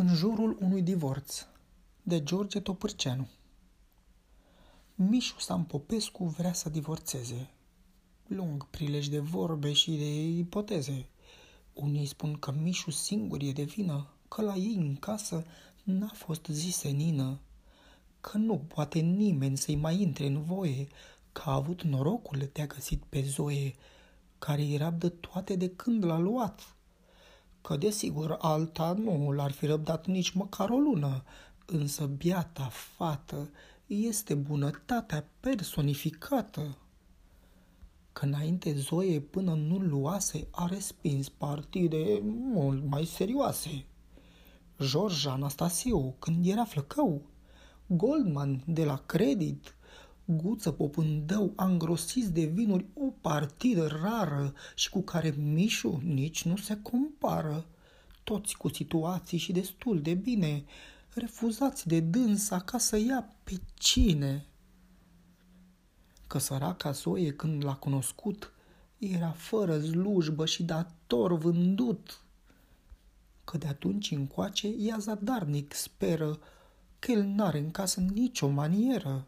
În jurul unui divorț de George Topârceanu Mișu Sam Popescu vrea să divorțeze. Lung prilej de vorbe și de ipoteze. Unii spun că Mișu singur e de vină, că la ei în casă n-a fost zisenină, că nu poate nimeni să-i mai intre în voie, că a avut norocul de a găsit pe Zoe, care îi rabdă toate de când l-a luat că desigur alta nu l-ar fi răbdat nici măcar o lună, însă biata fată este bunătatea personificată. Că înainte Zoe până nu luase a respins partide mult mai serioase. George Anastasiu, când era flăcău, Goldman de la Credit, Guță Popândău îngrosit de vinuri o partidă rară și cu care Mișu nici nu se compară. Toți cu situații și destul de bine, refuzați de dânsa ca să ia pe cine. Că săraca Zoe când l-a cunoscut, era fără slujbă și dator vândut. Că de atunci încoace ea zadarnic speră că el n-are în casă nicio manieră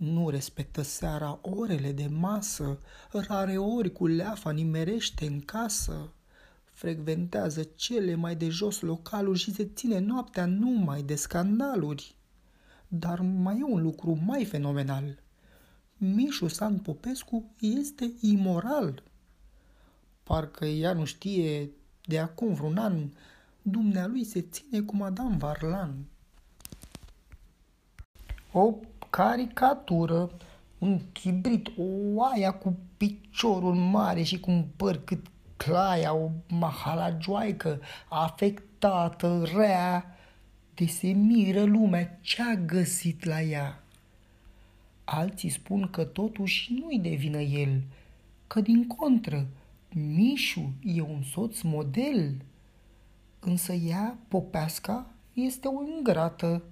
nu respectă seara orele de masă, rare ori cu leafa nimerește în casă. Frecventează cele mai de jos localuri și se ține noaptea numai de scandaluri. Dar mai e un lucru mai fenomenal. Mișu San Popescu este imoral. Parcă ea nu știe de acum vreun an, dumnealui se ține cu Madame Varlan. O caricatură, un chibrit, o oaia cu piciorul mare și cu un păr cât claia, o mahalagioaică, afectată, rea, de se miră lumea ce-a găsit la ea. Alții spun că totuși nu-i devină el, că din contră, Mișu e un soț model, însă ea, Popeasca, este o ingrată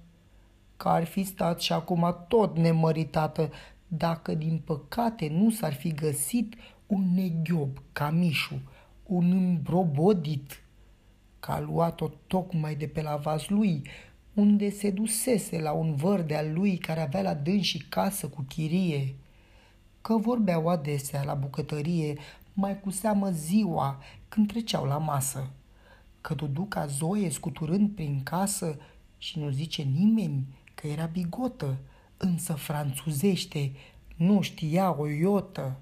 că ar fi stat și acum tot nemăritată dacă din păcate nu s-ar fi găsit un neghiob ca Mișu, un îmbrobodit, că a luat-o tocmai de pe la vas lui, unde se dusese la un văr de al lui care avea la dâns și casă cu chirie, că vorbeau adesea la bucătărie, mai cu seamă ziua când treceau la masă, că duduca Zoe scuturând prin casă și nu zice nimeni că era bigotă, însă franțuzește nu știa o iotă.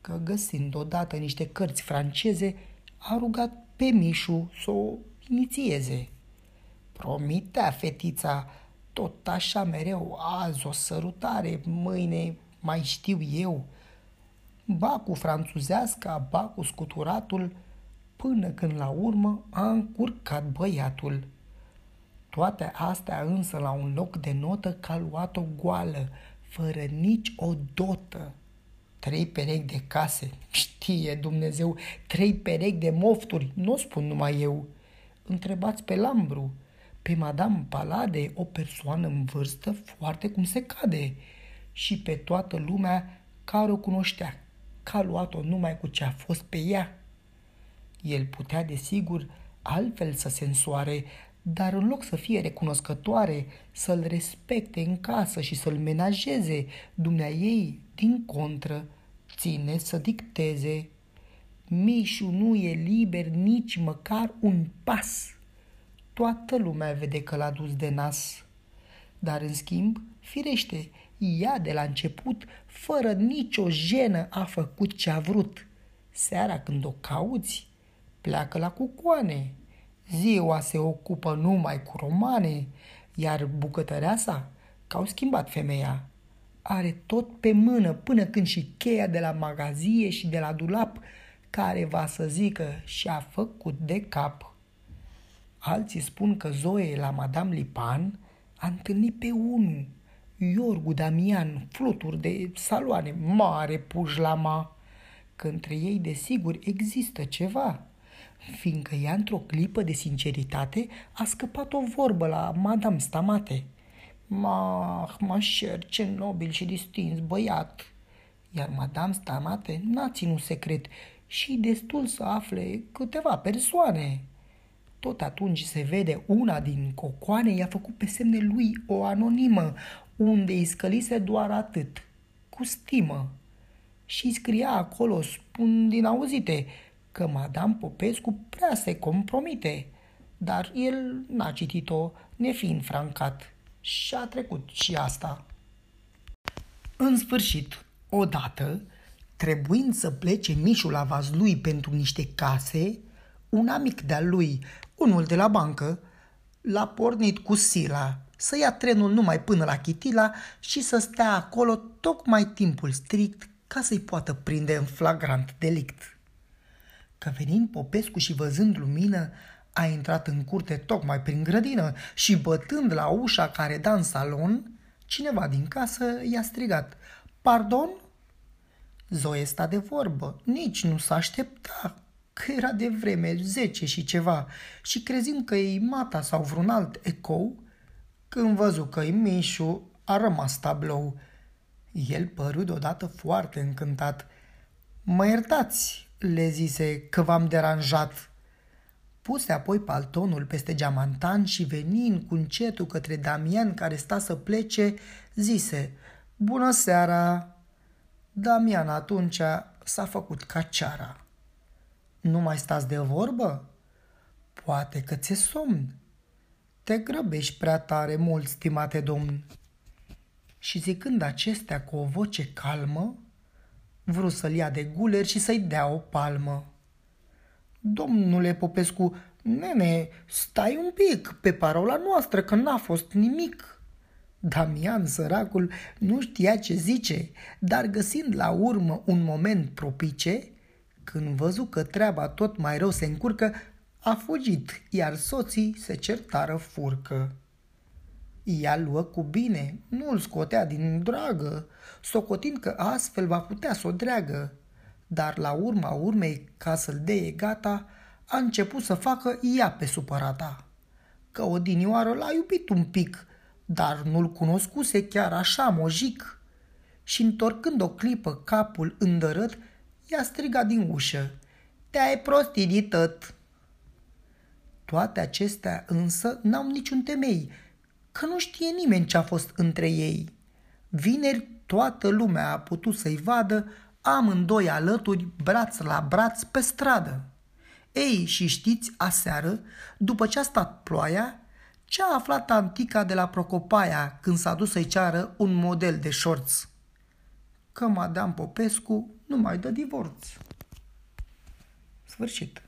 Că găsind odată niște cărți franceze, a rugat pe Mișu să o inițieze. Promitea fetița tot așa mereu, azi o sărutare, mâine mai știu eu. Ba cu franțuzească, ba cu scuturatul, până când la urmă a încurcat băiatul. Toate astea însă la un loc de notă ca luat-o goală, fără nici o dotă. Trei perechi de case, știe Dumnezeu, trei perechi de mofturi, nu o spun numai eu. Întrebați pe Lambru, pe Madame Palade, o persoană în vârstă foarte cum se cade, și pe toată lumea care o cunoștea, că a luat-o numai cu ce a fost pe ea. El putea, desigur, altfel să se însoare, dar în loc să fie recunoscătoare, să-l respecte în casă și să-l menajeze, dumnea ei, din contră, ține să dicteze. Mișu nu e liber nici măcar un pas. Toată lumea vede că l-a dus de nas. Dar, în schimb, firește, ea de la început, fără nicio jenă, a făcut ce a vrut. Seara când o cauți, pleacă la cucoane, Ziua se ocupă numai cu romane, iar bucătăreasa, că au schimbat femeia, are tot pe mână până când și cheia de la magazie și de la dulap, care va să zică și-a făcut de cap. Alții spun că Zoe la Madame Lipan a întâlnit pe unul, Iorgu Damian, fluturi de saloane, mare pușlama, că între ei desigur există ceva – fiindcă ea, într-o clipă de sinceritate, a scăpat o vorbă la Madame Stamate. Ma, ma șer, ce nobil și distins băiat! Iar Madame Stamate n-a ținut secret și destul să afle câteva persoane. Tot atunci se vede una din cocoane i-a făcut pe semne lui o anonimă, unde îi scălise doar atât, cu stimă. Și scria acolo, spun din auzite, că Madame Popescu prea se compromite, dar el n-a citit-o, nefiind francat, și a trecut și asta. În sfârșit, odată, trebuind să plece Mișul la lui pentru niște case, un amic de-al lui, unul de la bancă, l-a pornit cu sila să ia trenul numai până la Chitila și să stea acolo tocmai timpul strict ca să-i poată prinde în flagrant delict. Că venind Popescu și văzând lumină, a intrat în curte tocmai prin grădină și bătând la ușa care da în salon, cineva din casă i-a strigat, Pardon? Zoe sta de vorbă, nici nu s-a aștepta, că era de vreme zece și ceva și crezând că e mata sau vreun alt ecou, când văzu că e Mișu, a rămas tablou. El păru deodată foarte încântat. Mă iertați, le zise, că v-am deranjat. Puse apoi paltonul peste geamantan și venind cu încetul către Damian care sta să plece, zise, Bună seara! Damian atunci s-a făcut ca ceara. Nu mai stați de vorbă? Poate că ți-e somn. Te grăbești prea tare mult, stimate domn. Și zicând acestea cu o voce calmă, vreau să-l ia de guler și să-i dea o palmă. Domnule Popescu, nene, stai un pic pe parola noastră că n-a fost nimic. Damian, săracul, nu știa ce zice, dar găsind la urmă un moment propice, când văzu că treaba tot mai rău se încurcă, a fugit, iar soții se certară furcă. Ea luă cu bine, nu îl scotea din dragă, socotind că astfel va putea să o dreagă. Dar la urma urmei, ca să-l deie gata, a început să facă ea pe supărata. Că odinioară l-a iubit un pic, dar nu-l cunoscuse chiar așa mojic. Și întorcând o clipă capul îndărât, i-a strigat din ușă. Te-ai prostit tot! Toate acestea însă n-au niciun temei, că nu știe nimeni ce a fost între ei. Vineri toată lumea a putut să-i vadă amândoi alături, braț la braț, pe stradă. Ei, și știți, aseară, după ce a stat ploaia, ce a aflat Antica de la Procopaia când s-a dus să-i ceară un model de șorț? Că Madame Popescu nu mai dă divorț. Sfârșit.